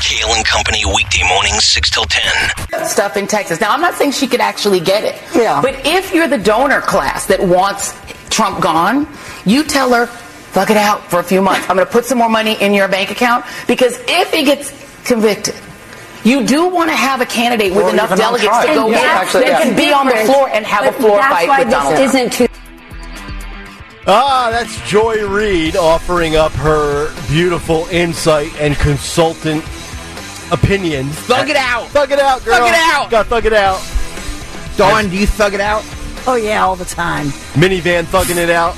Kale and Company weekday mornings 6 till 10. Stuff in Texas. Now, I'm not saying she could actually get it. Yeah. But if you're the donor class that wants Trump gone, you tell her, fuck it out for a few months. I'm going to put some more money in your bank account because if he gets convicted, you do want to have a candidate with Or enough delegates to go And in that's that the can be on the floor and have But a floor fight why with this Donald Trump. isn't too Ah, that's Joy Reid offering up her beautiful insight and consultant opinions. Thug it out. Thug it out, girl. Thug it out. Got thug it out. Dawn, do you thug it out? Oh yeah, all the time. Minivan thugging it out.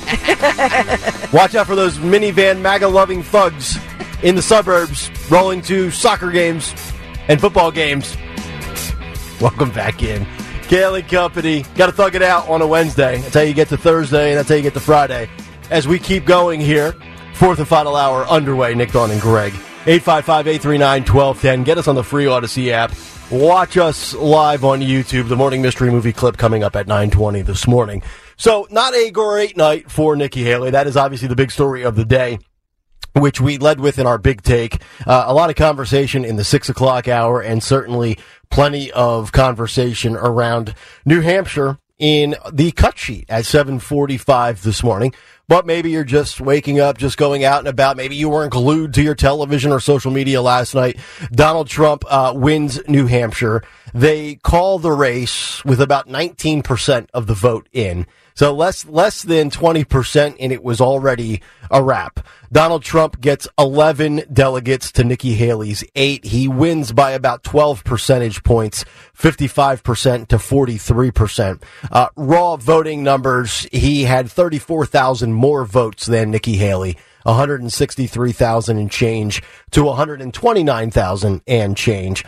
Watch out for those minivan MAGA loving thugs in the suburbs rolling to soccer games and football games. Welcome back in. Kale Company. Got to thug it out on a Wednesday. That's how you get to Thursday, and that's how you get to Friday. As we keep going here, fourth and final hour underway. Nick, Dawn, and Greg. 855 839 1210. Get us on the free Odyssey app. Watch us live on YouTube. The morning mystery movie clip coming up at 920 this morning. So, not a great night for Nikki Haley. That is obviously the big story of the day which we led with in our big take. Uh, a lot of conversation in the six o'clock hour, and certainly plenty of conversation around New Hampshire in the cut sheet at 7:45 this morning. But maybe you're just waking up, just going out and about. Maybe you weren't glued to your television or social media last night. Donald Trump uh, wins New Hampshire. They call the race with about 19% of the vote in. So less less than 20% and it was already a wrap. Donald Trump gets 11 delegates to Nikki Haley's 8. He wins by about 12 percentage points, 55% to 43%. Uh, raw voting numbers, he had 34,000 more votes than Nikki Haley. 163,000 and change to 129,000 and change.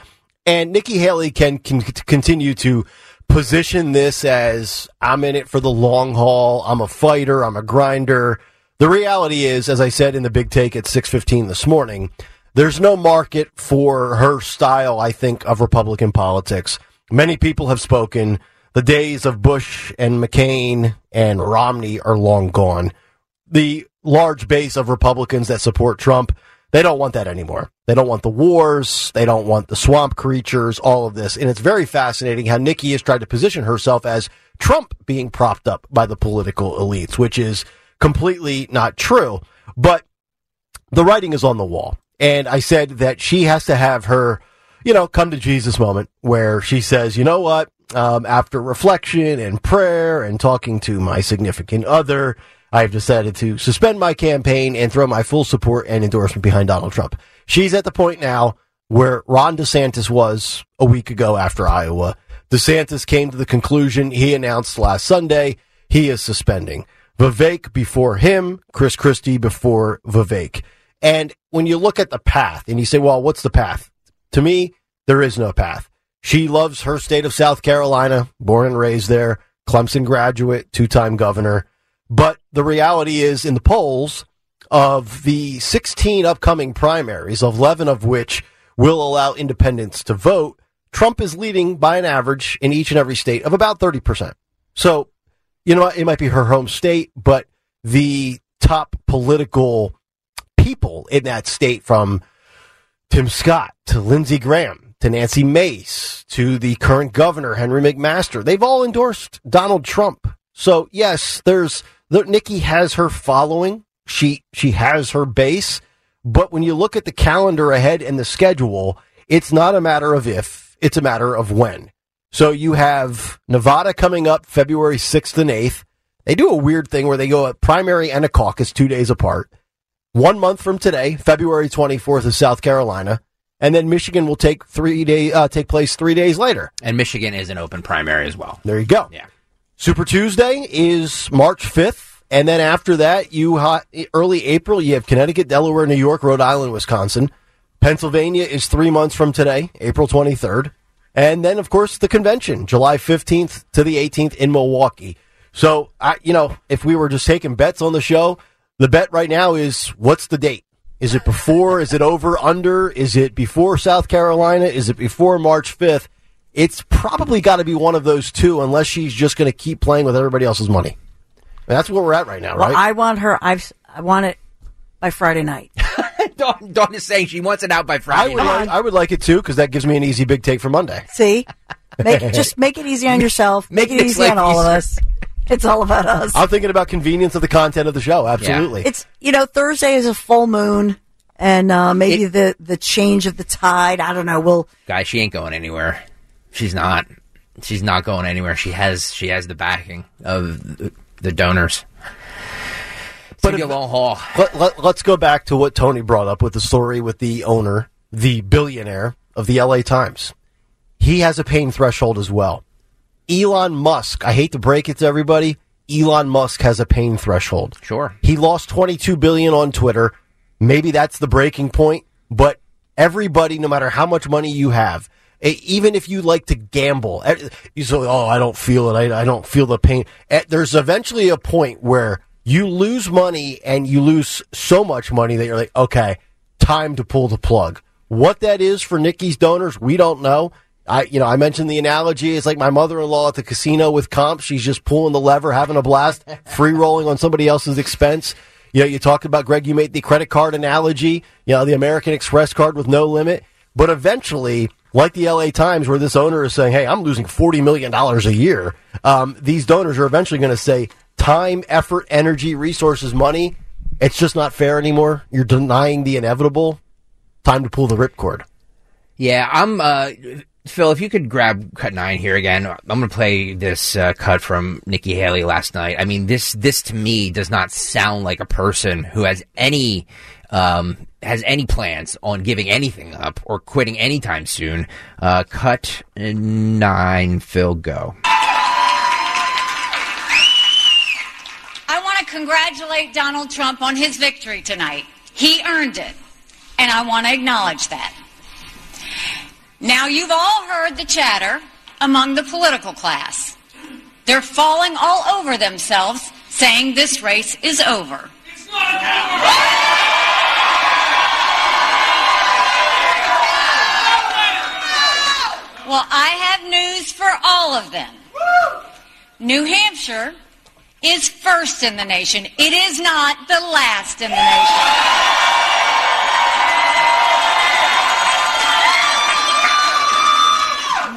And Nikki Haley can, can continue to position this as I'm in it for the long haul. I'm a fighter. I'm a grinder. The reality is, as I said in the big take at 6:15 this morning, there's no market for her style. I think of Republican politics. Many people have spoken. The days of Bush and McCain and Romney are long gone. The large base of Republicans that support Trump, they don't want that anymore. They don't want the wars. They don't want the swamp creatures, all of this. And it's very fascinating how Nikki has tried to position herself as Trump being propped up by the political elites, which is completely not true. But the writing is on the wall. And I said that she has to have her, you know, come to Jesus moment where she says, you know what? Um, after reflection and prayer and talking to my significant other, I've decided to suspend my campaign and throw my full support and endorsement behind Donald Trump. She's at the point now where Ron DeSantis was a week ago after Iowa. DeSantis came to the conclusion he announced last Sunday he is suspending. Vivek before him, Chris Christie before Vivek. And when you look at the path and you say, well, what's the path? To me, there is no path. She loves her state of South Carolina, born and raised there, Clemson graduate, two time governor. But the reality is, in the polls of the 16 upcoming primaries, 11 of which will allow independents to vote, Trump is leading by an average in each and every state of about 30%. So, you know, it might be her home state, but the top political people in that state from Tim Scott to Lindsey Graham to Nancy Mace to the current governor, Henry McMaster, they've all endorsed Donald Trump. So, yes, there's the, Nikki has her following. She she has her base, but when you look at the calendar ahead and the schedule, it's not a matter of if, it's a matter of when. So you have Nevada coming up February 6th and 8th. They do a weird thing where they go a primary and a caucus two days apart. One month from today, February 24th is South Carolina, and then Michigan will take three day uh, take place three days later. And Michigan is an open primary as well. There you go. Yeah. Super Tuesday is March 5th. And then after that, you early April, you have Connecticut, Delaware, New York, Rhode Island, Wisconsin. Pennsylvania is three months from today, April 23rd. And then, of course, the convention, July 15th to the 18th in Milwaukee. So, I, you know, if we were just taking bets on the show, the bet right now is what's the date? Is it before? is it over, under? Is it before South Carolina? Is it before March 5th? It's probably got to be one of those two, unless she's just going to keep playing with everybody else's money. And that's where we're at right now, Well, right? I want her. I've I want it by Friday night. Dawn, Dawn is saying she wants it out by I Friday. would, night. like, I would like it too because that gives me an easy big take for Monday. See, make just make it easy on yourself. Make, Make it easy on life all of us. It's all about us. I'm thinking about convenience of the content of the show. Absolutely. It's you know Thursday is a full moon, and uh, maybe It- the the change of the tide. I don't know. We'll Guys, she ain't going anywhere. She's not. She's not going anywhere. She has. She has the backing of the- donors. It's But a long haul. Let, let, let's go back to what Tony brought up with the story with the owner, the billionaire of the LA Times. He has a pain threshold as well. Elon Musk, I hate to break it to everybody, Elon Musk has a pain threshold. Sure. He lost 22 billion on Twitter. Maybe that's the breaking point, but everybody no matter how much money you have, even if you like to gamble, you say, "Oh, I don't feel it. I, I don't feel the pain." There's eventually a point where you lose money and you lose so much money that you're like, "Okay, time to pull the plug." What that is for Nikki's donors, we don't know. I, you know, I mentioned the analogy. It's like my mother-in-law at the casino with comp. She's just pulling the lever, having a blast, free rolling on somebody else's expense. You know, you talked about Greg. You made the credit card analogy. You know, the American Express card with no limit. But eventually, like the LA Times, where this owner is saying, "Hey, I'm losing forty million dollars a year," um, these donors are eventually going to say, "Time, effort, energy, resources, money. It's just not fair anymore. You're denying the inevitable. Time to pull the ripcord." Yeah, I'm. Uh, Phil, if you could grab cut nine here again, I'm going to play this uh, cut from Nikki Haley last night. I mean, this this to me does not sound like a person who has any um, has any plans on giving anything up or quitting anytime soon. Uh, cut nine, Phil, go. I want to congratulate Donald Trump on his victory tonight. He earned it, and I want to acknowledge that. Now, you've all heard the chatter among the political class. They're falling all over themselves, saying this race is over. Well, I have news for all of them. New Hampshire is first in the nation. It is not the last in the nation.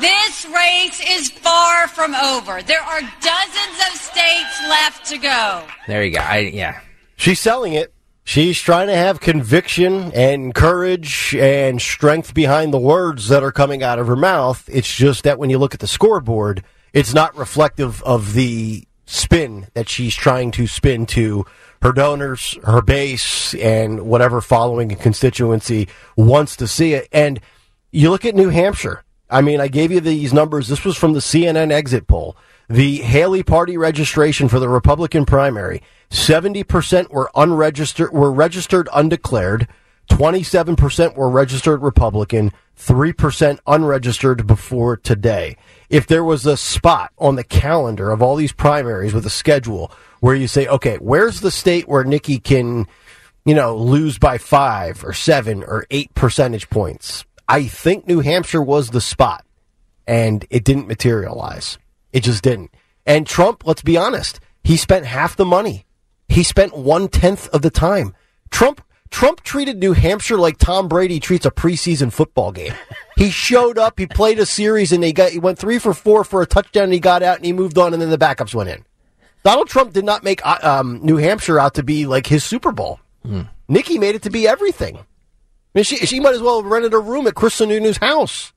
This race is far from over. There are dozens of states left to go. There you go. I, yeah. She's selling it. She's trying to have conviction and courage and strength behind the words that are coming out of her mouth. It's just that when you look at the scoreboard, it's not reflective of the spin that she's trying to spin to her donors, her base, and whatever following and constituency wants to see it. And you look at New Hampshire. I mean, I gave you these numbers. This was from the CNN exit poll. The Haley Party registration for the Republican primary, 70% were unregistered, were registered undeclared, 27% were registered Republican, 3% unregistered before today. If there was a spot on the calendar of all these primaries with a schedule where you say, okay, where's the state where Nikki can, you know, lose by five or seven or eight percentage points? I think New Hampshire was the spot and it didn't materialize. It just didn't. And Trump, let's be honest, he spent half the money. He spent one tenth of the time. Trump Trump treated New Hampshire like Tom Brady treats a preseason football game. He showed up, he played a series, and he got he went three for four for a touchdown. And he got out and he moved on, and then the backups went in. Donald Trump did not make uh, um, New Hampshire out to be like his Super Bowl. Nikki made it to be everything. I mean, she she might as well have rented a room at Chris Sununu's house,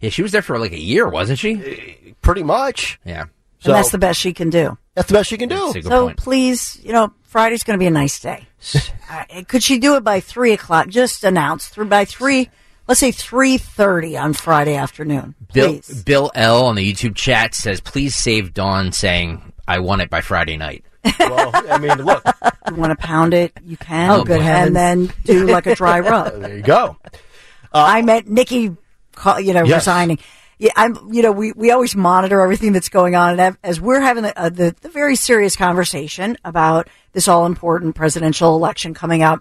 Yeah, she was there for like a year, wasn't she? pretty much. Yeah. So and that's the best she can do. that's the best she can do. That's a good So point. please, you know, Friday's going to be a nice day. Uh, could she do it by three o'clock? Just announce through by three. Let's say three thirty on Friday afternoon. Bill, Please. Bill L on the YouTube chat says, please save Dawn saying, I want it by Friday night. well, I mean, look, you want to pound it, you can. Oh, good and then do like a dry rub. there you go. I met Nikki, call, you know, Yes. resigning. Yeah, I'm. You know, we, we always monitor everything that's going on, and as we're having the, uh, the the very serious conversation about this all important presidential election coming up,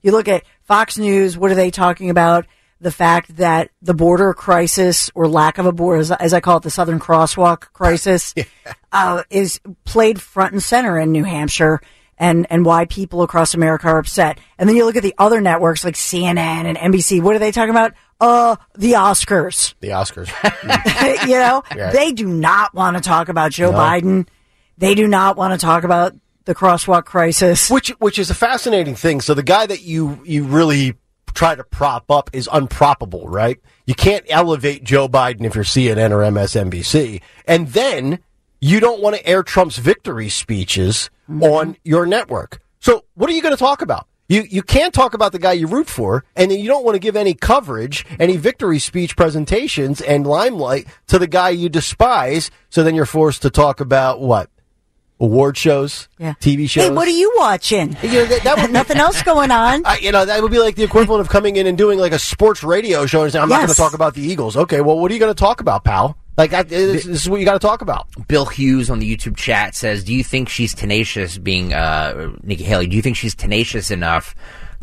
you look at Fox News. What are they talking about? The fact that the border crisis or lack of a border, as, as I call it, the Southern Crosswalk crisis, uh, is played front and center in New Hampshire. and, and why people across America are upset. And then you look at the other networks like CNN and NBC. What are they talking about? Uh, the Oscars. The Oscars. you know, Yeah. they do not want to talk about Joe No. Biden. They do not want to talk about the crosswalk crisis. which which is a fascinating thing. So the guy that you you really try to prop up is unproppable, right? You can't elevate Joe Biden if you're CNN or MSNBC, and then you don't want to air Trump's victory speeches on your network. So what are you going to talk about? You you can't talk about the guy you root for, and then you don't want to give any coverage, any victory speech presentations and limelight to the guy you despise. So then you're forced to talk about what award shows, Yeah. TV shows. Hey, what are you watching? You know, that, that would, Nothing else going on. I, you know, that would be like the equivalent of coming in and doing like a sports radio show and saying, "I'm not going to talk about the Eagles." Okay, well, what are you going to talk about, pal? Like, I, this, this is what you got to talk about. Bill Hughes on the YouTube chat says, "Do you think she's tenacious?" Being uh, Nikki Haley, do you think she's tenacious enough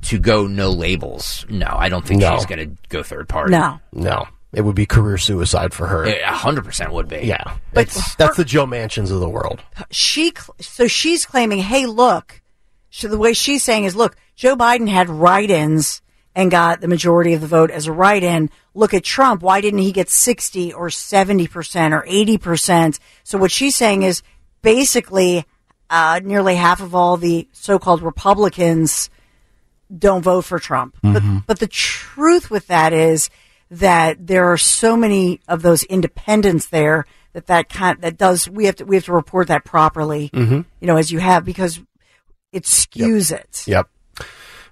to go no labels? No, I don't think No. she's going to go third party. No. No, it would be career suicide for her. a hundred percent would be. yeah, But It's- that's the Joe Manchins of the world. she so she's claiming, hey, look. So the way she's saying is, look, Joe Biden had write-ins and got the majority of the vote as a write-in. Look at Trump. Why didn't he get sixty or seventy percent or eighty percent? So what she's saying is basically uh, nearly half of all the so-called Republicans don't vote for Trump. But, but the truth with that is that there are so many of those independents there that that kind that does we have to we have to report that properly. You know, as you have because it skews it. Yep.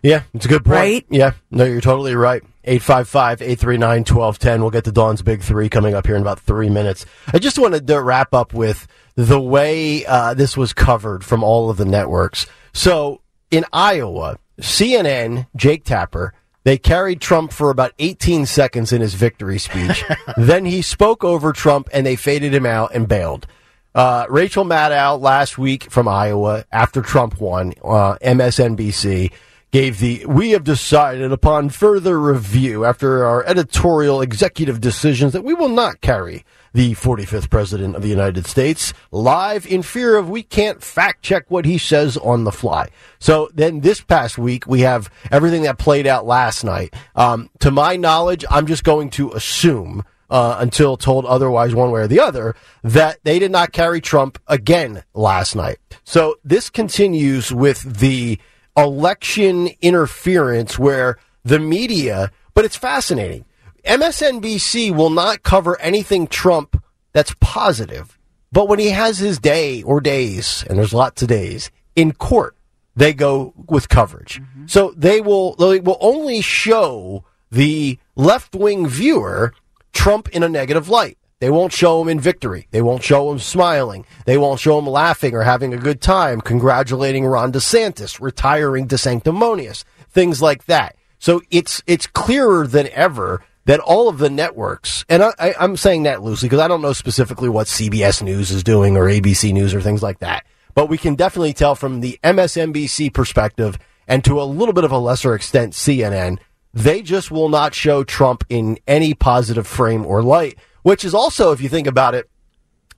Yeah, it's a good point. Right? Yeah, no, you're totally right. 855-839-1210. We'll get to Dawn's Big Three coming up here in about three minutes. I just wanted to wrap up with the way uh, this was covered from all of the networks. So in Iowa, CNN, Jake Tapper, they carried Trump for about 18 seconds in his victory speech. then he spoke over Trump and they faded him out and bailed. Uh, Rachel Maddow last week from Iowa after Trump won, uh, MSNBC gave the, we have decided upon further review after our editorial executive decisions that we will not carry the 45th president of the United States live in fear of we can't fact check what he says on the fly. So then this past week we have everything that played out last night. Um, to my knowledge, I'm just going to assume uh, until told otherwise one way or the other, that they did not carry Trump again last night. So this continues with the election interference where the media, but it's fascinating. MSNBC will not cover anything Trump that's positive, but when he has his day or days, and there's lots of days, in court, they go with coverage. Mm-hmm. So they will they will only show the left wing viewer Trump in a negative light. They won't show him in victory. They won't show him smiling. They won't show him laughing or having a good time, congratulating Ron DeSantis, retiring to sanctimonious, things like that. So it's it's clearer than ever that all of the networks, and I, I'm saying that loosely because I don't know specifically what CBS News is doing or ABC News or things like that, but we can definitely tell from the MSNBC perspective and to a little bit of a lesser extent CNN, they just will not show Trump in any positive frame or light, which is also, if you think about it,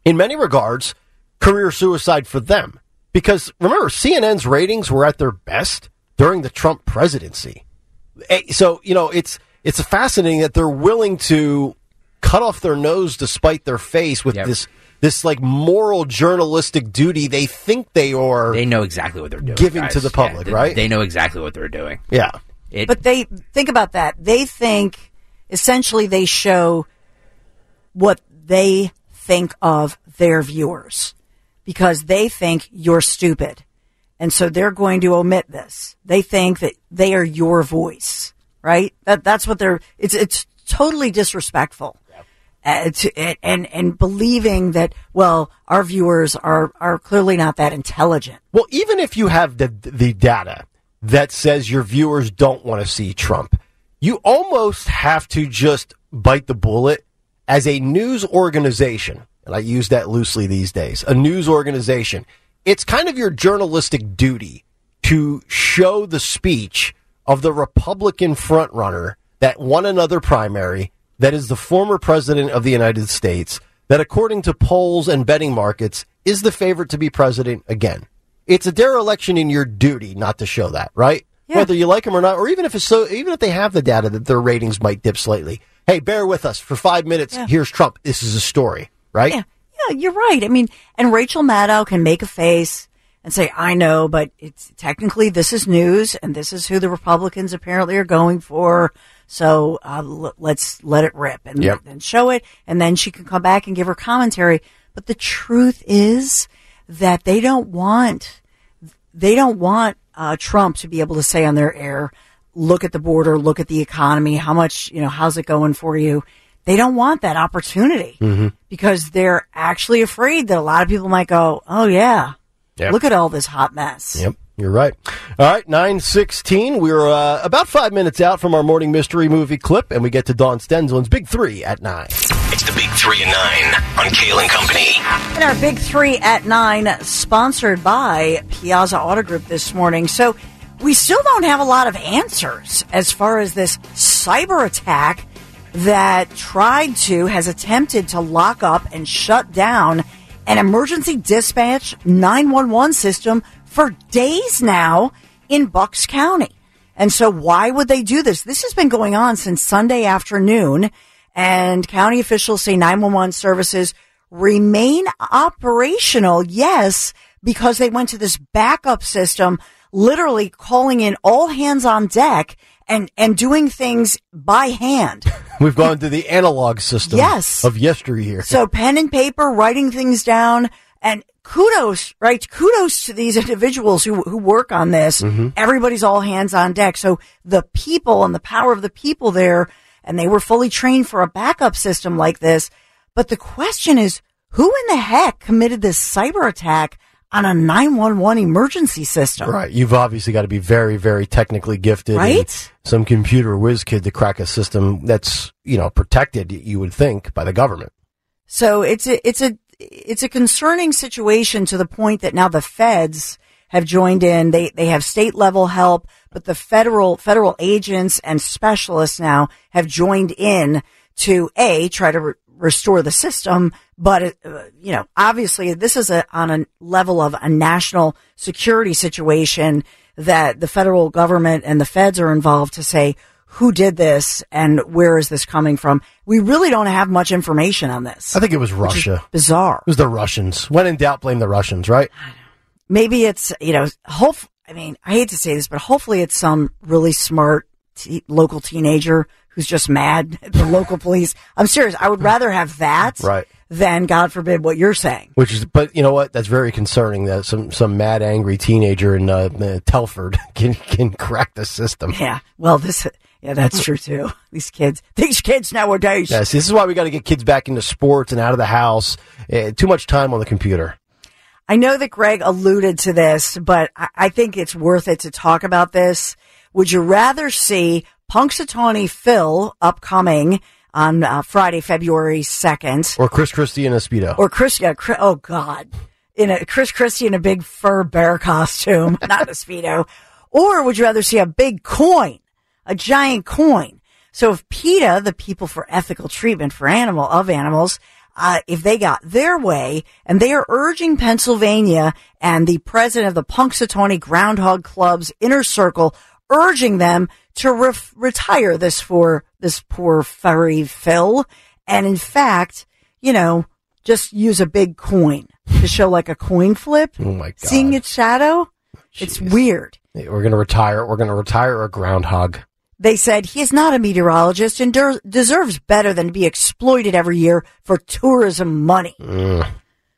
in many regards, career suicide for them. Because remember, CNN's ratings were at their best during the Trump presidency. Eh, So, you know, it's it's fascinating that they're willing to cut off their nose despite their face with Yep. this this like moral journalistic duty they think they are. They know exactly what they're doing. Giving guys. to the public, they, right? They know exactly what they're doing. yeah. It, But they think about that. They think essentially they show what they think of their viewers because they think you're stupid. And so they're going to omit this. They think that they are your voice, right? That that's what they're it's it's totally disrespectful. Uh, to, and, and and believing that well our viewers are are clearly not that intelligent. Well, even if you have the the data that says your viewers don't want to see Trump, you almost have to just bite the bullet as a news organization. And I use that loosely these days. A news organization. It's kind of your journalistic duty to show the speech of the Republican frontrunner that won another primary, that is the former president of the United States, that according to polls and betting markets is the favorite to be president again. it's a dereliction in your duty not to show that, right? Yeah. Whether you like them or not, or even if it's so, even if they have the data that their ratings might dip slightly. Hey, bear with us for five minutes. Yeah. Here's Trump. This is a story, right? Yeah, yeah, you're right. I mean, and Rachel Maddow can make a face and say, "I know," but it's technically this is news, and this is who the Republicans apparently are going for. So uh, l- let's let it rip and Yep. then show it, and then she can come back and give her commentary. But the truth is that they don't want they don't want uh, Trump to be able to say on their air, look at the border, look at the economy, how much, you know, how's it going for you? They don't want that opportunity because they're actually afraid that a lot of people might go, oh, yeah, Yep. look at all this hot mess. Yep, you're right. All right, nine sixteen. We're uh, about five minutes out from our morning mystery movie clip, and we get to Dawn Stensland's Big Three at nine. It's the Big Three and Nine on Kale and Company. And our big three at nine, sponsored by Piazza Auto Group this morning. So we still don't have a lot of answers as far as this cyber attack that tried to, has attempted to lock up and shut down an emergency dispatch 911 system for days now in Bucks County. And so why would they do this? This has been going on since Sunday afternoon and county officials say 911 services remain operational. Yes, because they went to this backup system, literally calling in all hands on deck and, and doing things by hand. We've gone to the analog system Yes. of yesteryear. So pen and paper, writing things down, and kudos, right? Kudos to these individuals who who work on this. Mm-hmm. Everybody's all hands on deck. So the people and the power of the people there, and they were fully trained for a backup system like this. But the question is, who in the heck committed this cyber attack on a 911 emergency system? Right. You've obviously got to be very, very technically gifted. Right? Some computer whiz kid to crack a system that's, you know, protected, you would think, by the government. So it's a, it's a, it's a concerning situation to the point that now the feds have joined in. They, they have state level help, but the federal, federal agents and specialists now have joined in to A, try to re- restore the system. But, uh, you know, obviously this is a, on a level of a national security situation that the federal government and the feds are involved to say, who did this and where is this coming from? We really don't have much information on this. I think it was Russia. Bizarre. It was the Russians. When in doubt, blame the Russians, right? Maybe it's, you know, hope, I mean, I hate to say this, but hopefully it's some really smart te- local teenager who's just mad at the local police. I'm serious. I would rather have that Right. than, God forbid, what you're saying. Which is, but you know what? That's very concerning that some, some mad, angry teenager in uh, uh, Telford can, can crack the system. Yeah. Well, this, yeah, that's true too. These kids, these kids nowadays. Yes, this is why we got to get kids back into sports and out of the house. Uh, too much time on the computer. I know that Greg alluded to this, but I, I think it's worth it to talk about this. Would you rather see Punxsutawney Phil upcoming on uh, Friday, February 2nd, Or Chris Christie in a Speedo. or Chris, Chris, oh God, in a Chris Christie in a big fur bear costume, not a Speedo, or would you rather see a big coin, a giant coin? So if PETA, the People for Ethical Treatment for Animal of Animals, uh, if they got their way, and they are urging Pennsylvania and the president of the Punxsutawney Groundhog Club's inner circle, urging them to ref- retire this for this poor furry Phil, and in fact, you know, just use a big coin to show like a coin flip. Oh my God. Seeing its shadow, it's Jeez. weird. We're going to retire. We're going to retire a groundhog. They said he is not a meteorologist and der- deserves better than to be exploited every year for tourism money.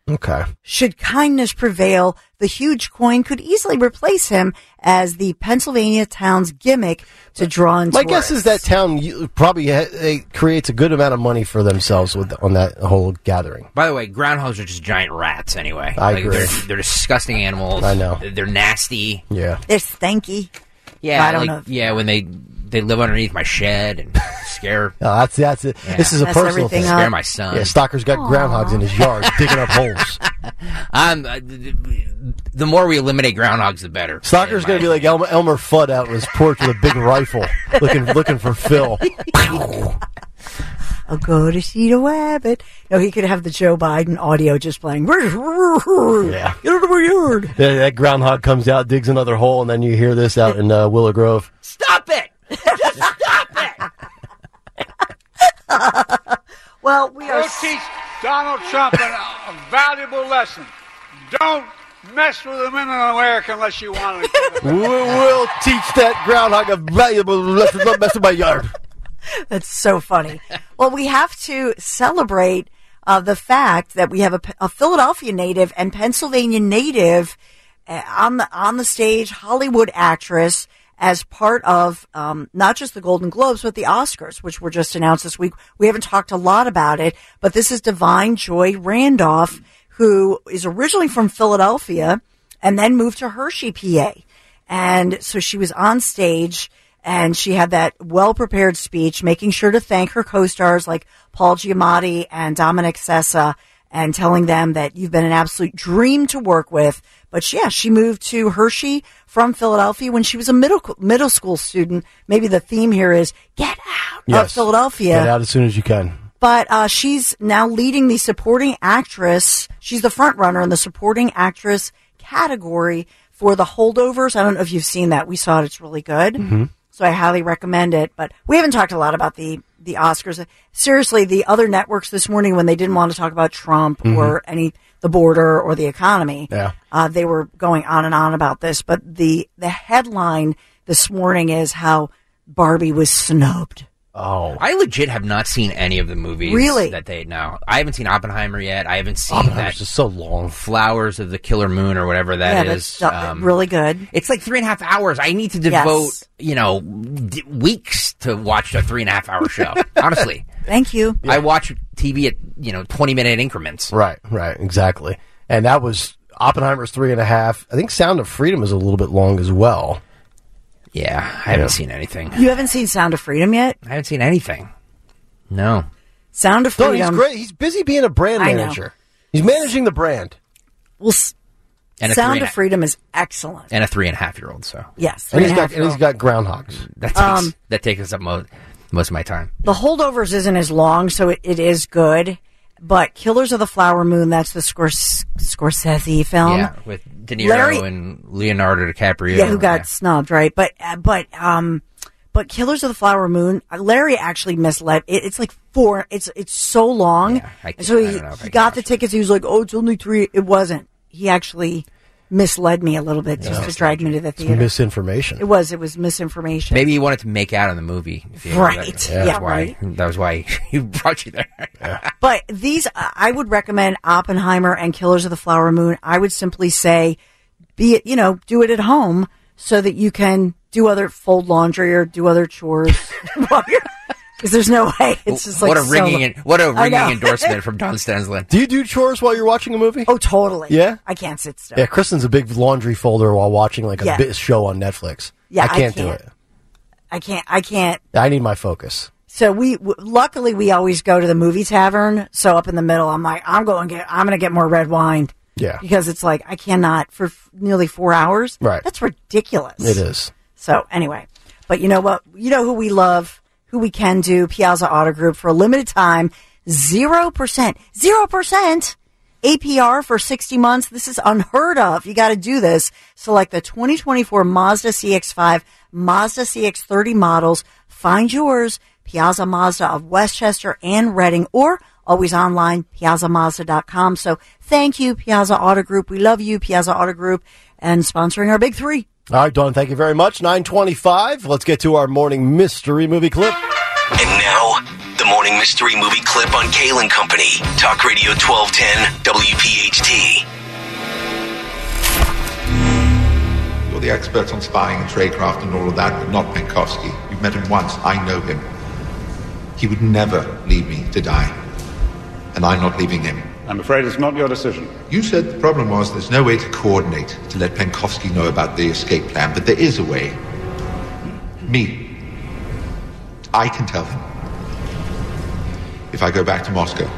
Okay. Should kindness prevail, the huge coin could easily replace him as the Pennsylvania town's gimmick to draw in My guess is that town probably ha- creates a good amount of money for themselves with on that whole gathering. By the way, groundhogs are just giant rats anyway. I Like, agree. They're, they're disgusting animals. I know. They're nasty. Yeah. they're stanky. Yeah, I don't like, know. Yeah, when they they live underneath my shed and scare No, that's that's it. Yeah. This is a That's personal everything thing. up. scare my son. Yeah, Stocker's got groundhogs in his yard digging up holes. I'm uh, th- th- the more we eliminate groundhogs, the better. Stocker's going to be like Elmer, Elmer Fudd out on his porch with a big rifle, looking looking for Phil. I'll go to see the rabbit. No, he could have the Joe Biden audio just playing. Yeah. Get out of my yard. That, that groundhog comes out, digs another hole, and then you hear this out in uh, Willow Grove. Stop it! Just stop it! Well, we are. We'll teach Donald Trump an, a valuable lesson. Don't mess with the men in America unless you want to. We'll, we'll teach that groundhog a valuable lesson. Don't mess with my yard. That's so funny. well, we have to celebrate uh, the fact that we have a, a Philadelphia native and Pennsylvania native uh, on the on the stage, Hollywood actress, as part of um, not just the Golden Globes but the Oscars, which were just announced this week. We haven't talked a lot about it, but this is Da'Vine Joy Randolph, who is originally from Philadelphia and then moved to Hershey, PA. And so she was on stage and she had that well prepared speech, making sure to thank her co stars like Paul Giamatti and Dominic Sessa and telling them that you've been an absolute dream to work with. But yeah, she moved to Hershey from Philadelphia when she was a middle middle school student. Maybe the theme here is get out of Philadelphia Get out as soon as you can. but uh, she's now leading the supporting actress. She's the front runner in the supporting actress category for the holdovers. I don't know if you've seen that. We saw it. It's really good. Mm-hmm. So I highly recommend it. But we haven't talked a lot about the the Oscars. Seriously, the other networks this morning when they didn't want to talk about Trump or any the border or the economy, Mm-hmm. Yeah. uh, they were going on and on about this. But the the headline this morning is how Barbie was snubbed. Oh. I legit have not seen any of the movies. Really? That they know. I haven't seen Oppenheimer yet. I haven't seen Oppenheimer's that just so long. Flowers of the Killer Moon or whatever that yeah, is. that's uh, really good. It's like three and a half hours. I need to Yes. devote, you know, d- weeks to watch a three and a half hour show. Honestly, Thank you. I watch TV at you know twenty minute increments. Right, right, exactly. And that was Oppenheimer's three and a half. I think Sound of Freedom is a little bit long as well. Yeah, I haven't seen anything. You haven't seen Sound of Freedom yet? I haven't seen anything. No. Sound of No, Freedom. he's great. He's busy being a brand I know. manager. He's managing the brand. Well, s- And a Sound three of and, Freedom is excellent. and a three and a half year old. So Yes. And three he's and got and he's year got groundhogs. that takes Um, that takes up most most of my time. The Holdovers isn't as long, so it, it is good. But Killers of the Flower Moon, that's the Scors- Scorsese film. yeah, with De Niro Larry- and Leonardo DiCaprio. Yeah, who got snubbed, right? But uh, but um, but Killers of the Flower Moon, uh, Larry actually misled. It, it's like four. It's it's so long. Yeah, I so can't- I he, don't know if he can got the watch it. tickets. He was like, "Oh, it's only three. It wasn't. He actually misled me a little bit just to drag me to the theater. Misinformation. it was. It was misinformation. Maybe he wanted to make out in the movie. if you- Right. that- Yeah, that's why. right. That was why he brought you there. But these, I would recommend Oppenheimer and Killers of the Flower Moon. I would simply say, be it, you know, do it at home so that you can do other, fold laundry or do other chores. Because there's no way. It's just like what a so- ringing, what a I know. ringing endorsement from Dawn Stensland. Do you do chores while you're watching a movie? Oh, totally. Yeah? I can't sit still. Yeah, Kristen's a big laundry folder while watching like a Yeah. bit show on Netflix. Yeah, I I can't, do can't. it. I can't, I can't. I need my focus. So we, w- luckily we always go to the movie tavern. So up in the middle, I'm like, I'm going to get, I'm going to get more red wine. Yeah. Because it's like, I cannot for f- nearly four hours. Right. That's ridiculous. It is. So anyway, but you know what? You know who we love, who we can do. Piazza Auto Group for a limited time, zero percent, zero percent APR for sixty months. This is unheard of. You got to do this. Select the 2024 Mazda CX-5, Mazda CX-30 models. Find yours. Piazza Mazda of Westchester and Reading, or always online, piazzamazda.com. So thank you, Piazza Auto Group. We love you, Piazza Auto Group, and sponsoring our big three. All right, Dawn, thank you very much. 925. Let's get to our morning mystery movie clip. And now, the morning mystery movie clip on Kale and Company. Talk Radio 1210, WPHT. You're the experts on spying and tradecraft and all of that, but not Penkovsky. You've met him once. I know him. He would never leave me to die. And I'm not leaving him. I'm afraid it's not your decision. You said the problem was there's no way to coordinate to let Penkovsky know about the escape plan, but there is a way. Me. I can tell him. If I go back to Moscow.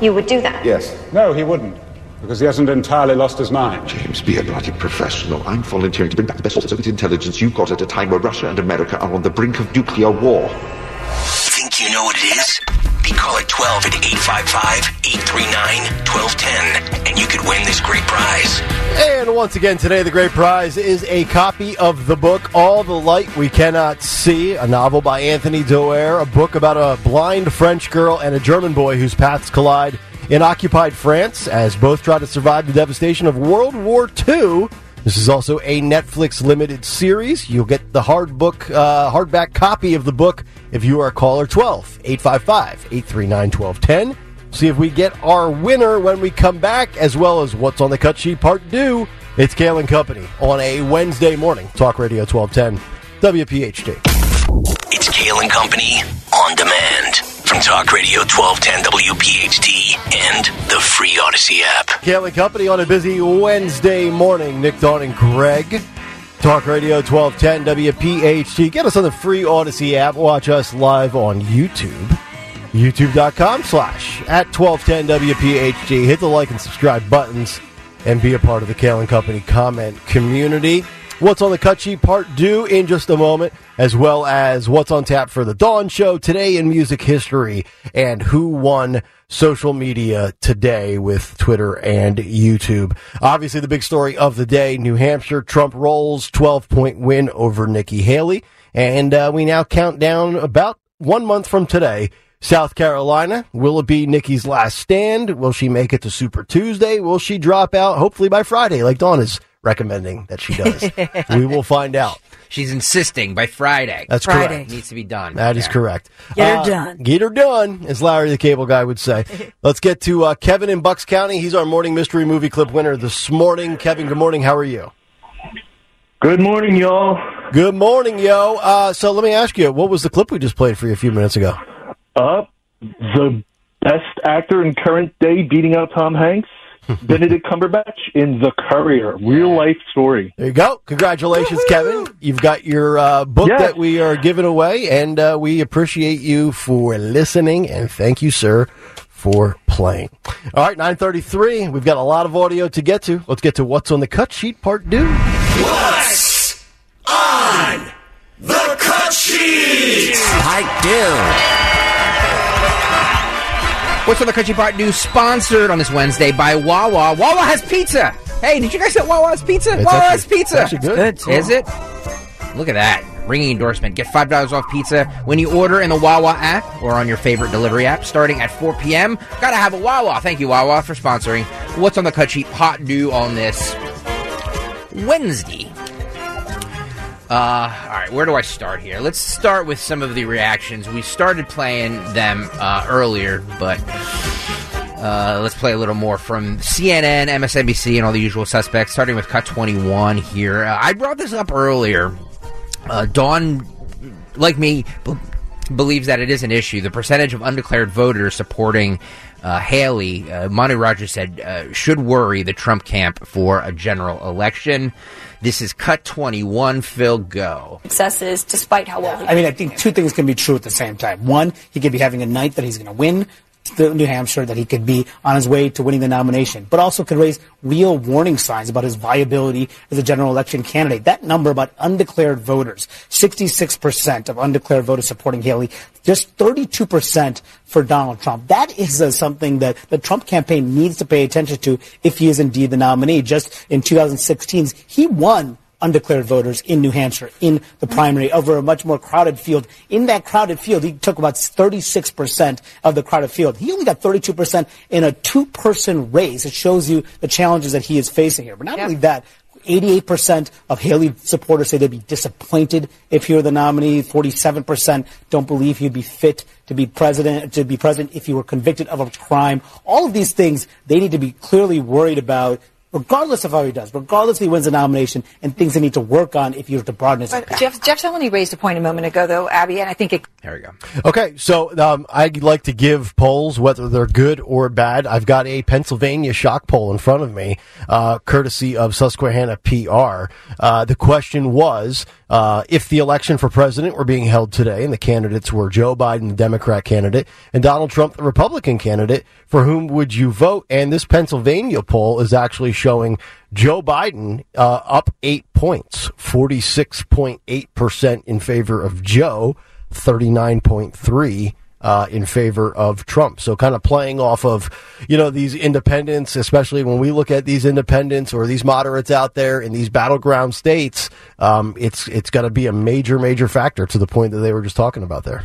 You would do that? Yes. No, he wouldn't, because he hasn't entirely lost his mind. James, be a bloody professional. I'm volunteering to bring back the best Soviet intelligence you've got at a time where Russia and America are on the brink of nuclear war. Think you you know what it is? Be caller 12 at 855-839-1210 and you could win this great prize. And once again, today the great prize is a copy of the book All the Light We Cannot See, a novel by Anthony Doerr, a book about a blind French girl and a German boy whose paths collide in occupied France as both try to survive the devastation of World War II. This is also a Netflix limited series. You'll get the hard book, uh, hardback copy of the book if you are a caller 12 855 839 1210. See if we get our winner when we come back, as well as what's on the cut sheet part two. It's Kale and Company on a Wednesday morning. Talk Radio 1210, WPHT. It's Kale and Company on demand from Talk Radio 1210 WPHT and the free Odyssey app. Kale and Company on a busy Wednesday morning. Nick, Dawn, and Greg. Talk Radio 1210 WPHT. Get us on the free Odyssey app. Watch us live on YouTube. YouTube.com slash at 1210 WPHT. Hit the like and subscribe buttons and be a part of the Kale and Company comment community. What's on the cut sheet part deux in just a moment, as well as what's on tap for the Dawn Show today in music history and who won social media today with Twitter and YouTube. Obviously, the big story of the day New Hampshire, Trump rolls 12 point win over Nikki Haley. And uh, we now count down about one month from today. South Carolina, will it be Nikki's last stand? Will she make it to Super Tuesday? Will she drop out hopefully by Friday, like Dawn is recommending that she does? we will find out. She's insisting by Friday. That's Friday. correct. It needs to be done. That is Yeah. correct. Get her Uh, done. Get her done, as Larry the Cable Guy would say. Let's get to uh, Kevin in Bucks County. He's our morning mystery movie clip winner this morning. Kevin, good morning. How are you? Good morning, y'all. Good morning, yo. Uh, so let me ask you, what was the clip we just played for you a few minutes ago? Up, the best actor in current day beating out Tom Hanks, Benedict Cumberbatch in The Courier, real life story. There you go. Congratulations, Kevin. You've got your uh, book Yes. that we are giving away, and uh, we appreciate you for listening, and thank you, sir, for playing. All right, 933. We've got a lot of audio to get to. Let's get to What's on the Cut Sheet Part 2. What's on the cut sheet? I do. What's on the Country Part News? Sponsored on this Wednesday by Wawa. Wawa has pizza. Hey, did you guys know Wawa has pizza? It's Wawa actually- has pizza. it's actually good. Good. Is it? Look at that. Ringing endorsement. Get $5 off pizza when you order in the Wawa app or on your favorite delivery app starting at 4 p.m. Gotta have a Wawa. Thank you, Wawa, for sponsoring. What's on the cut sheet? Hot new on this Wednesday. Uh, all right, where do I start here? Let's start with some of the reactions. We started playing them uh, earlier, but uh, let's play a little more from CNN, MSNBC, and all the usual suspects, starting with Cut 21 here. Uh, I brought this up earlier. Uh, Dawn, like me, b- believes that it is an issue. The percentage of undeclared voters supporting uh, Haley, uh, Manu Raju said, uh, should worry the Trump camp for a general election. This is Cut 21. Phil, go. successes despite how well he I mean, I think two things can be true at the same time. One, he could be having a night that he's going to win the New Hampshire, that he could be on his way to winning the nomination, but also could raise real warning signs about his viability as a general election candidate. That number about undeclared voters, 66% of undeclared voters supporting Haley, just 32% for Donald Trump. That is uh, something that the Trump campaign needs to pay attention to if he is indeed the nominee. Just in 2016, he won undeclared voters in New Hampshire in the primary over a much more crowded field. In that crowded field, he took about 36% of the crowded field. He only got 32% in a two-person race. It shows you the challenges that he is facing here. But not only that, 88% of Haley supporters say they'd be disappointed if he were the nominee. 47% don't believe he'd be fit to be president, to be president if he were convicted of a crime. All of these things they need to be clearly worried about regardless of how he does, regardless if he wins the nomination, and things they need to work on if you're to broaden his But impact. Jeff, Jeff Zeleny raised a point a moment ago, though, Abby, and I think it There we go. Okay, so um, I'd like to give polls, whether they're good or bad. I've got a Pennsylvania shock poll in front of me, uh, courtesy of Susquehanna PR. Uh, the question was uh, if the election for president were being held today, and the candidates were Joe Biden, the Democrat candidate, and Donald Trump, the Republican candidate, for whom would you vote? And this Pennsylvania poll is actually showing Joe Biden uh, up eight points, 46.8% in favor of Joe. 39.3 uh, in favor of Trump. So, kind of playing off of, you know, these independents, especially when we look at these independents or these moderates out there in these battleground states, um, it's it's going to be a major, major factor to the point that they were just talking about there.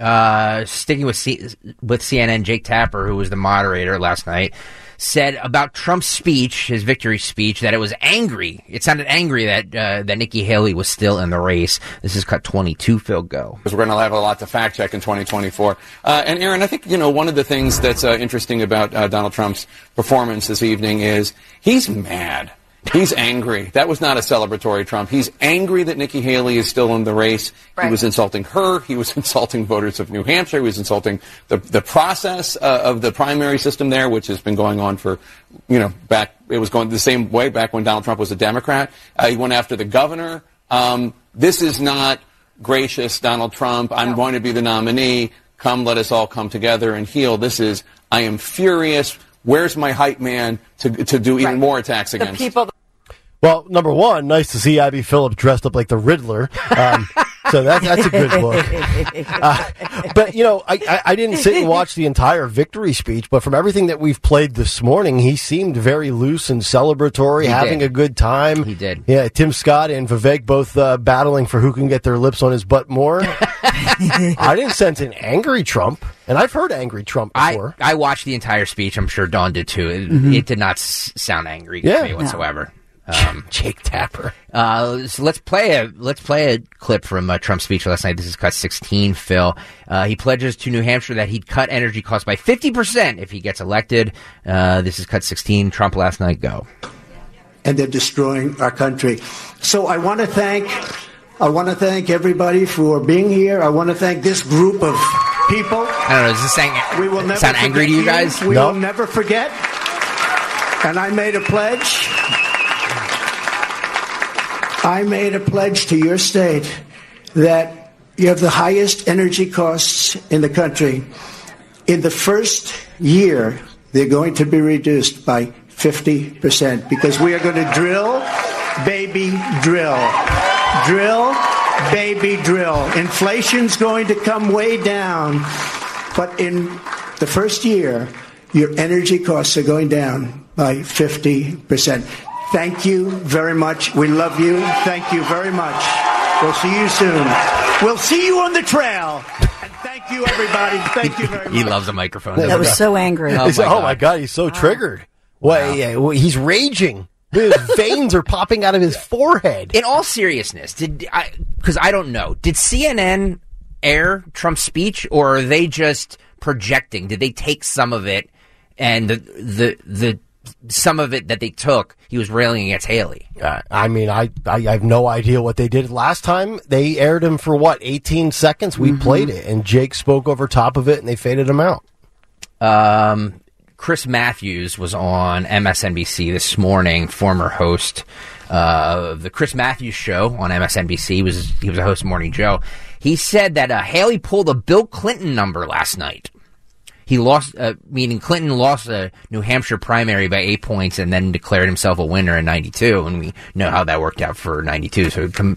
Uh, sticking with C- with CNN, Jake Tapper, who was the moderator last night, said about Trump's speech, his victory speech, that it was angry. It sounded angry that uh, that Nikki Haley was still in the race. This is cut twenty two. Phil, go. because we're going to have a lot to fact check in 2024. Uh, and Aaron, I think you know one of the things that's uh, interesting about Donald Trump's performance this evening is he's mad. He's angry. That was not a celebratory Trump. He's angry that Nikki Haley is still in the race. He was insulting her. He was insulting voters of New Hampshire. He was insulting the the process uh, of the primary system there, which has been going on for, you know, back. It was going the same way back when Donald Trump was a Democrat. Uh, he went after the governor. Um, this is not gracious, Donald Trump. I'm going to be the nominee. Come, let us all come together and heal. This is. I am furious. Where's my hype man to to do even more attacks against? people. Well, number one, nice to see Abby Phillip dressed up like the Riddler. Um, so that, that's a good look. Uh, but you know, I, I, I didn't sit and watch the entire victory speech, but from everything that we've played this morning, he seemed very loose and celebratory, He having did. a good time. He did. Yeah, Tim Scott and Vivek both uh, battling for who can get their lips on his butt more. I didn't sense an angry Trump, and I've heard angry Trump before. I watched the entire speech. I'm sure Dawn did too. It, Mhm. it did not s- sound angry Yeah. to me No. Whatsoever. Um, Jake Tapper. Uh, so let's play a let's play a clip from uh, Trump's speech last night. This is cut 16. Phil, uh, he pledges to New Hampshire that he'd cut energy costs by 50 percent if he gets elected. Uh, this is cut 16. Trump last night. Go. and they're destroying our country. So I want to thank I want to thank everybody for being here. I want to thank this group of people. I don't know. Does this sound, We will never sound angry to you guys? We will never forget. And I made a pledge. I made a pledge to your state that you have the highest energy costs in the country. In the first year, they're going to be reduced by 50% because we are going to drill, baby, drill. Drill, baby, drill. Inflation's going to come way down, but in the first year, your energy costs are going down by 50%. Thank you very much. We love you. Thank you very much. We'll see you soon. We'll see you on the trail. And thank you, everybody. Thank you very much. He loves a microphone. That was so angry. Oh, my oh God. my god, he's so triggered. Well, yeah, well, he's raging. His veins are popping out of his forehead. In all seriousness, did I? Because I don't know. Did CNN air Trump's speech, or are they just projecting? Did they take some of it, and the the the some of it that they took, he was railing against Haley. Uh, I mean, I, I have no idea what they did last time. They aired him for what, 18 seconds? We played it, and Jake spoke over top of it, and they faded him out. Um, Chris Matthews was on MSNBC this morning, former host uh, of the Chris Matthews Show on MSNBC. He was he was a host of Morning Joe. He said that uh, Haley pulled a Bill Clinton number last night. He lost, uh, meaning Clinton lost a New Hampshire primary by eight points and then declared himself a winner in 92. And we know how that worked out for 92. So com-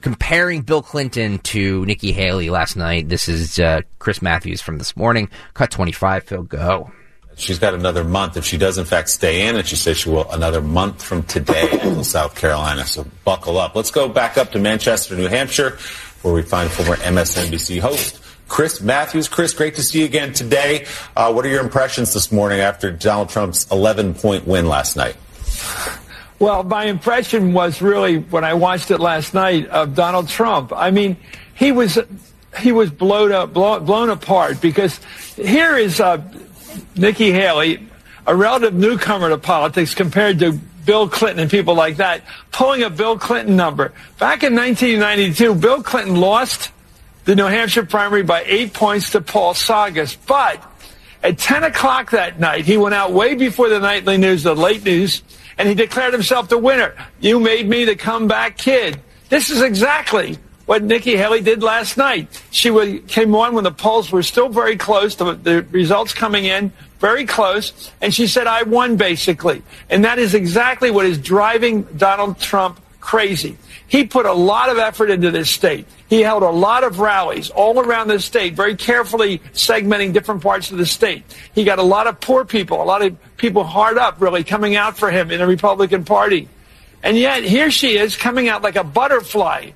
comparing Bill Clinton to Nikki Haley last night, this is uh, Chris Matthews from this morning. Cut 25, Phil, go. She's got another month if she does, in fact, stay in, and she says she will another month from today in South Carolina. So buckle up. Let's go back up to Manchester, New Hampshire, where we find former MSNBC host Chris Matthews. Chris, great to see you again today. Uh, what are your impressions this morning after Donald Trump's 11 point win last night? Well, my impression was really when I watched it last night of Donald Trump. I mean, he was he was blown up, blown, blown apart because here is uh, Nikki Haley, a relative newcomer to politics compared to Bill Clinton and people like that, pulling a Bill Clinton number. Back in 1992, Bill Clinton lost the New Hampshire primary by eight points to Paul Tsongas, but at 10 o'clock that night, he went out way before the nightly news, the late news, and he declared himself the winner. You made me the comeback kid. This is exactly what Nikki Haley did last night. She came on when the polls were still very close, the, the results coming in very close, and she said, I won basically. And that is exactly what is driving Donald Trump crazy. He put a lot of effort into this state. He held a lot of rallies all around the state, very carefully segmenting different parts of the state. He got a lot of poor people, a lot of people hard up, really coming out for him in the Republican Party. And yet, here she is coming out like a butterfly.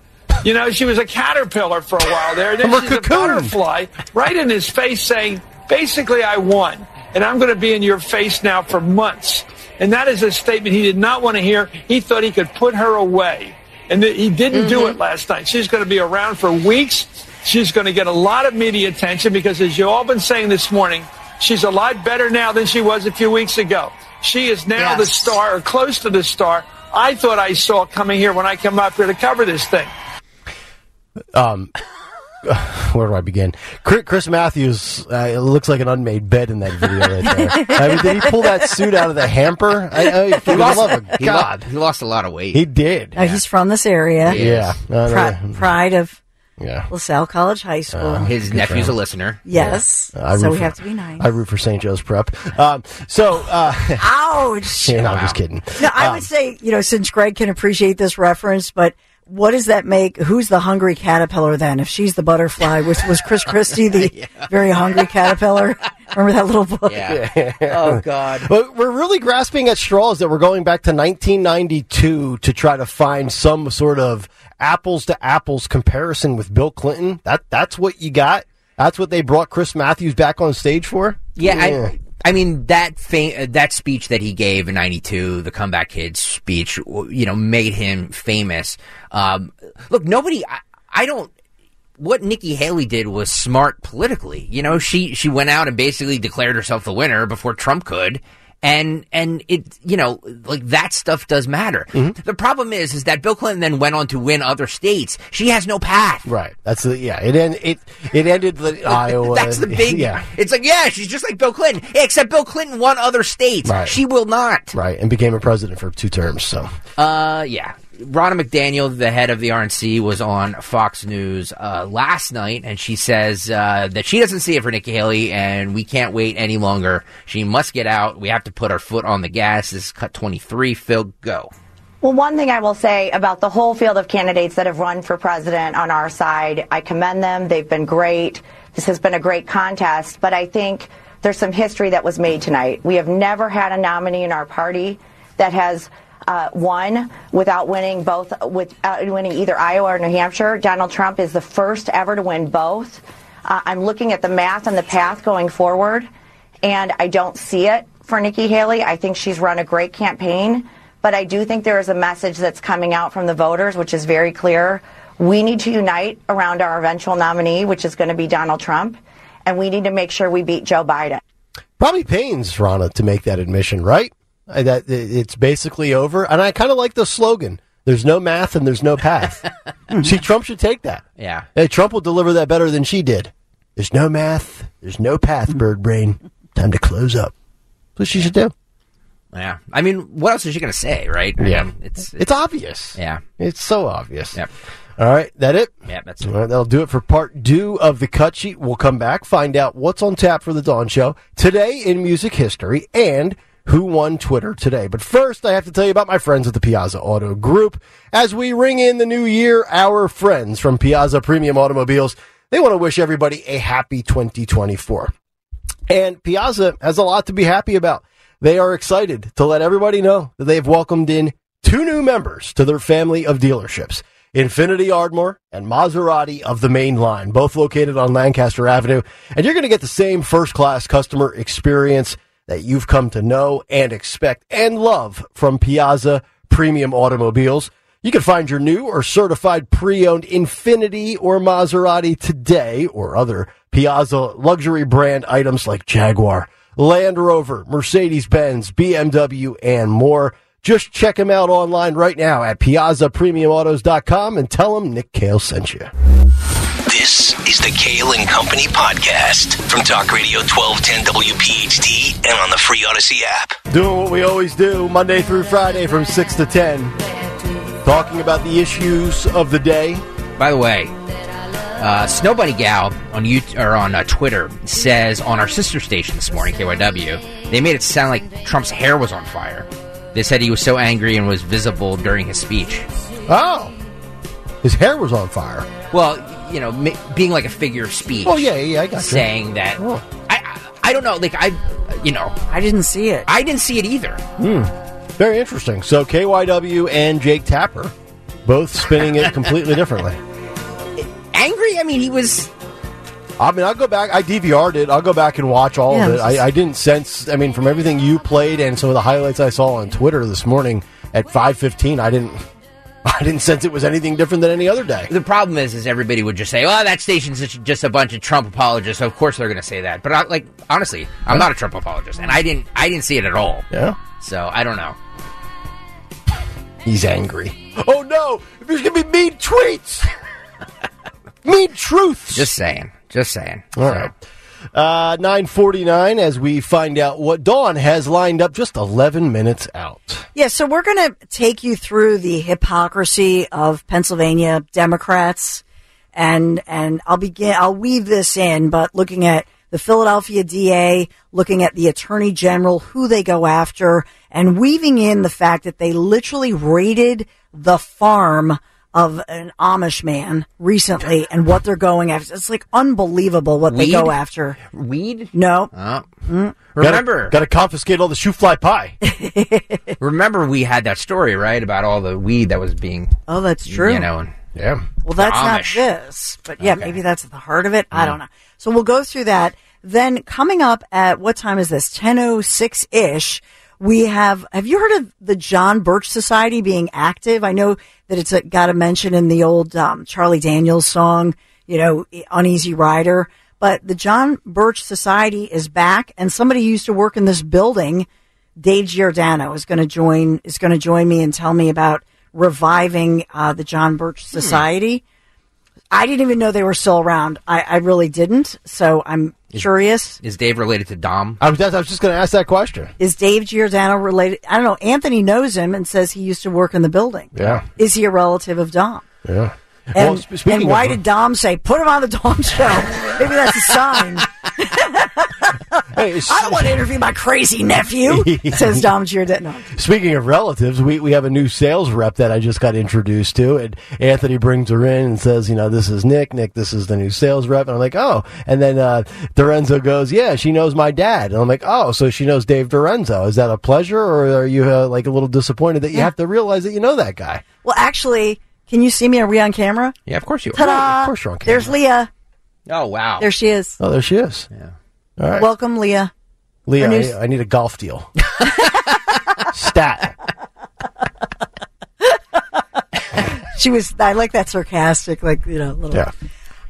You know, she was a caterpillar for a while there. Then she's a butterfly right in his face saying, basically, I won. And I'm going to be in your face now for months. And that is a statement he did not want to hear. He thought he could put her away. And that he didn't do it last night. She's going to be around for weeks. She's going to get a lot of media attention because, as you all been saying this morning, she's a lot better now than she was a few weeks ago. She is now the star or close to the star I thought I saw coming here when I come up here to cover this thing. Um, where do I begin? Chris, Chris Matthews uh, it looks like an unmade bed in that video right there. I mean, did he pull that suit out of the hamper? I, I, for the love of he, lo- he lost a lot of weight. he did. Uh, He's from this area. Yeah. Uh, Pri- pride of Yeah. LaSalle College High School. Uh, His nephew's a listener. Yes. I so root we for- have to be nice. I root for St. Joe's Prep. Um, so, uh, Ouch. yeah, no, I'm just kidding. No, I Um, would say, you know, since Greg can appreciate this reference, but what does that make? Who's the hungry caterpillar then? If she's the butterfly, was, was Chris Christie the very hungry caterpillar? Remember that little book? Oh God. But we're really grasping at straws that we're going back to 1992 to try to find some sort of apples to apples comparison with Bill Clinton. That that's what you got. That's what they brought Chris Matthews back on stage for. Yeah, I, I mean that fa- uh, that speech that he gave in '92, the comeback kid speech, you know, made him famous. Um, look, nobody, I, I don't. What Nikki Haley did was smart politically. You know, she she went out and basically declared herself the winner before Trump could. And and it you know like that stuff does matter. The problem is is that Bill Clinton then went on to win other states. She has no path. Right. That's the yeah. It end, it it ended the Iowa. That's the big. yeah. It's like yeah, she's just like Bill Clinton, except Bill Clinton won other states. Right. She will not. Right, and became a president for two terms. So Uh, yeah. Ronna McDaniel, the head of the RNC, was on Fox News uh, last night, and she says uh, that she doesn't see it for Nikki Haley, and we can't wait any longer. She must get out. We have to put our foot on the gas. This is cut 23. Phil, go. Well, one thing I will say about the whole field of candidates that have run for president on our side, I commend them. They've been great. This has been a great contest, but I think there's some history that was made tonight. We have never had a nominee in our party that has uh, won without winning both, without winning either Iowa or New Hampshire. Donald Trump is the first ever to win both. Uh, I'm looking at the math and the path going forward, and I don't see it for Nikki Haley. I think she's run a great campaign, but I do think there is a message that's coming out from the voters, which is very clear. We need to unite around our eventual nominee, which is going to be Donald Trump, and we need to make sure we beat Joe Biden. probably pains Ronna to make that admission, right? That it's basically over, and I kind of like the slogan. There's no math and there's no path. See, Trump should take that. Yeah. Hey, Trump will deliver that better than she did. There's no math. There's no path, bird brain. Time to close up. That's what she should do. Yeah. I mean, what else is she going to say, right? I Yeah. mean, it's, It's obvious. Yeah. It's so obvious. Yep. All right, that it? Yeah, that's All right, that'll do it for part two of the cut sheet. We'll come back, find out what's on tap for the Dawn Show today in music history and who won Twitter today. But first, I have to tell you about my friends at the Piazza Auto Group. As we ring in the new year, our friends from Piazza Premium Automobiles, they want to wish everybody a happy 2024. And Piazza has a lot to be happy about. They are excited to let everybody know that they've welcomed in two new members to their family of dealerships. Infiniti Ardmore and Maserati of the main line, both located on Lancaster Avenue. And you're going to get the same first class customer experience that you've come to know and expect and love from Piazza Premium Automobiles. You can find your new or certified pre-owned Infiniti or Maserati today or other Piazza luxury brand items like Jaguar, Land Rover, Mercedes-Benz, BMW, and more. Just check them out online right now at piazzapremiumautos.com and tell them Nick Kale sent you. This is the Kale and Company podcast from Talk Radio 1210 WPHT and on the free Audacy app. Doing what we always do Monday through Friday from 6 to 10. Talking about the issues of the day. By the way, uh, Snow Bunny Gal on you or on uh, Twitter says on our sister station this morning, KYW, they made it sound like Trump's hair was on fire. They said he was so angry and was visible during his speech. Oh, his hair was on fire. Well, you know, ma- being like a figure of speech. Oh yeah, yeah, I got you. saying that. I, I I don't know. Like I, you know, I didn't see it. I didn't see it either. Hmm. Very interesting. So KYW and Jake Tapper both spinning it completely differently. Angry? I mean, he was. I mean, I'll go back. I DVR'd it. I'll go back and watch all Yeah, of it. this is- I, I didn't sense. I mean, from everything you played and some of the highlights I saw on Twitter this morning at five fifteen, I didn't. I didn't sense it was anything different than any other day. The problem is, is everybody would just say, "Oh, that station's just- a bunch of Trump apologists." So of course they're going to say that. But I, like, honestly, I'm not a Trump apologist, and I didn't, I didn't see it at all. Yeah. So I don't know. He's angry. Oh no! There's gonna be mean tweets, mean truths. Just saying. Just saying. All right. Uh, 949 as we find out what Dawn has lined up just 11 minutes out. Yeah, so we're going to take you through the hypocrisy of Pennsylvania Democrats, and and I'll begin. I'll weave this in, but looking at the Philadelphia DA, looking at the Attorney General, who they go after, and weaving in the fact that they literally raided the farm of an Amish man recently, and what they're going after. It's like unbelievable what they Weed? go after. Weed? No. Oh. Mm. Remember, got to confiscate all the shoofly pie. remember, we had that story right about all the weed that was being. Oh, that's true. You know, and yeah. Well, that's not Amish. this, but yeah, Okay. maybe that's at the heart of it. I don't know. So we'll go through that. Then coming up at what time is this? Ten oh six ish. We have. Have you heard of the John Birch Society being active? I know that it's a, got a mention in the old um, Charlie Daniels song, you know, Uneasy Rider. But the John Birch Society is back, and somebody who used to work in this building, Dave Giordano, is going to join is going to join me and tell me about reviving uh, the John Birch Society. I didn't even know they were still around. I, I really didn't. So I'm curious. Is Dave related to Dom? I was, I was just going to ask that question. Is Dave Giordano related? I don't know. Anthony knows him and says he used to work in the building. Yeah. Is he a relative of Dom? Yeah. And, Well, sp- and why of- did Dom say, put him on the Dom show? Maybe that's a sign. I don't want to interview my crazy nephew, says Dom Giordano. No. Speaking of relatives, we, we have a new sales rep that I just got introduced to, and Anthony brings her in and says, you know, this is Nick. Nick, this is the new sales rep. And I'm like, oh. And then uh, Dorenzo goes, yeah, she knows my dad. And I'm like, oh, so she knows Dave Dorenzo. Is that a pleasure, or are you uh, like a little disappointed that you have to realize that you know that guy? Well, actually, can you see me? Are we on camera? Yeah, of course you are. Ta-da! Of course you're on camera. There's Leah. Oh wow. There she is. Oh, there she is. Yeah. All right. Welcome, Leah. Leah, Her I, new- I need a golf deal. Stat. She was. I like that sarcastic, like you know, a little. Yeah.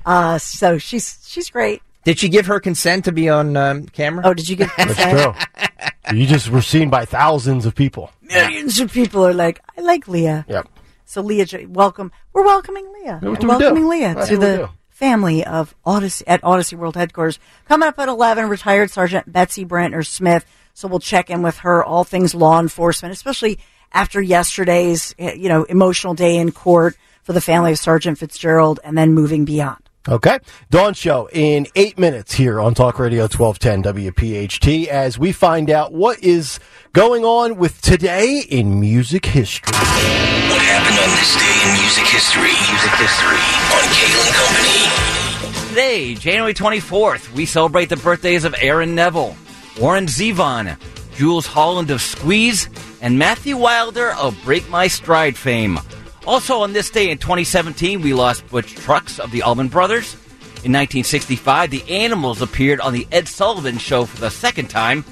Uh, so she's she's great. Did she give her consent to be on um, camera? Oh, did you give That's consent? true. You just were seen by thousands of people. Millions of people are like, I like Leah. Yep. So Leah, welcome. We're welcoming Leah. We're do we welcoming Leah to the family of Audacy at Audacy World Headquarters. Coming up at eleven, retired Sergeant Betsy Brantner Smith. So we'll check in with her all things law enforcement, especially after yesterday's eh, you know emotional day in court for the family of Sergeant Fitzgerald, and then moving beyond. Okay. Dawn Show in eight minutes here on Talk Radio 1210 WPHT as we find out what is going on with today in music history. What happened on this day in music history? Music history on Kale and Company. Today, January 24th, we celebrate the birthdays of Aaron Neville, Warren Zevon, Jools Holland of Squeeze, and Matthew Wilder of Break My Stride fame. Also on this day in 2017, we lost Butch Trucks of the Allman Brothers. In 1965, the Animals appeared on the Ed Sullivan Show for the second time.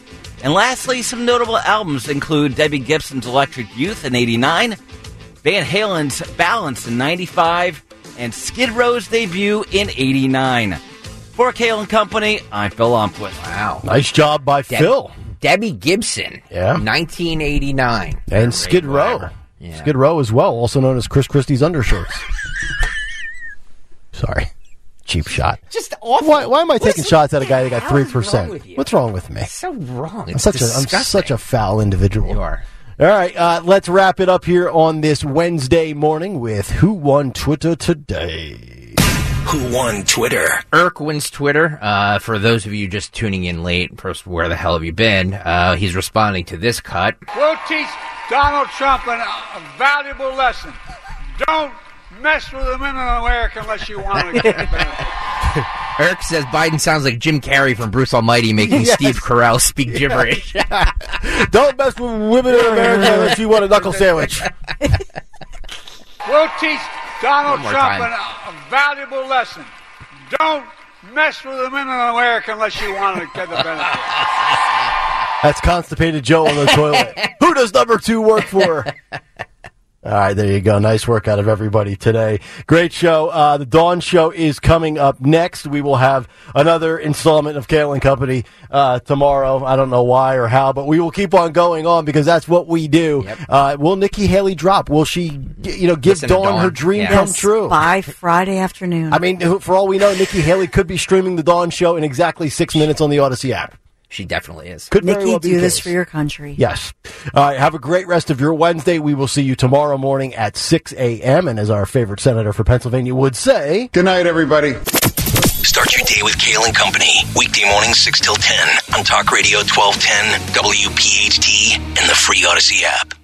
And lastly, some notable albums include Debbie Gibson's Electric Youth in 89, Van Halen's Balance in 95, and Skid Row's debut in 89. For Kale and Company, I'm Phil Lomquist. Wow. Nice job by Deb- Phil. Debbie Gibson. Yeah. 1989. And Skid Row. Skid Row as well, also known as Chris Christie's undershirts. Sorry. Cheap shot. Just awful. Why, why am I taking What shots at a guy that got three percent? What's wrong with me? So wrong. I'm It's such a I'm such a foul individual. You are. All right, uh, let's wrap it up here on this Wednesday morning with Who Won Twitter Today. Who won Twitter? Eric wins Twitter. Uh, for those of you just tuning in late, first, where the hell have you been? Uh, he's responding to this cut. We'll teach Donald Trump an, a valuable lesson. Don't mess with the middle America unless you want to get the benefit. Eric says Biden sounds like Jim Carrey from Bruce Almighty making Yes. Steve Carell speak gibberish. Don't mess with women in America unless you want a knuckle sandwich. We'll teach Donald Trump time. a valuable lesson. Don't mess with the men in America unless you want to get the benefit. That's constipated Joe on the toilet. Who does number two work for? All right, there you go. Nice work out of everybody today. Great show. Uh, the Dawn Show is coming up next. We will have another installment of Kale and Company uh, tomorrow. I don't know why or how, but we will keep on going on because that's what we do. Uh, will Nikki Haley drop? Will she, you know, give Dawn, Dawn. her dream Yeah. come true? by Friday afternoon. I mean, for all we know, Nikki Haley could be streaming the Dawn Show in exactly six minutes on the Audacy app. She definitely is. Could very Nikki, well do this case. for your country. Yes. All right. Have a great rest of your Wednesday. We will see you tomorrow morning at 6 a.m. And as our favorite senator for Pennsylvania would say, Good night, everybody. Start your day with Kale and Company. Weekday mornings 6 till 10 on Talk Radio 1210, WPHT, and the free Audacy app.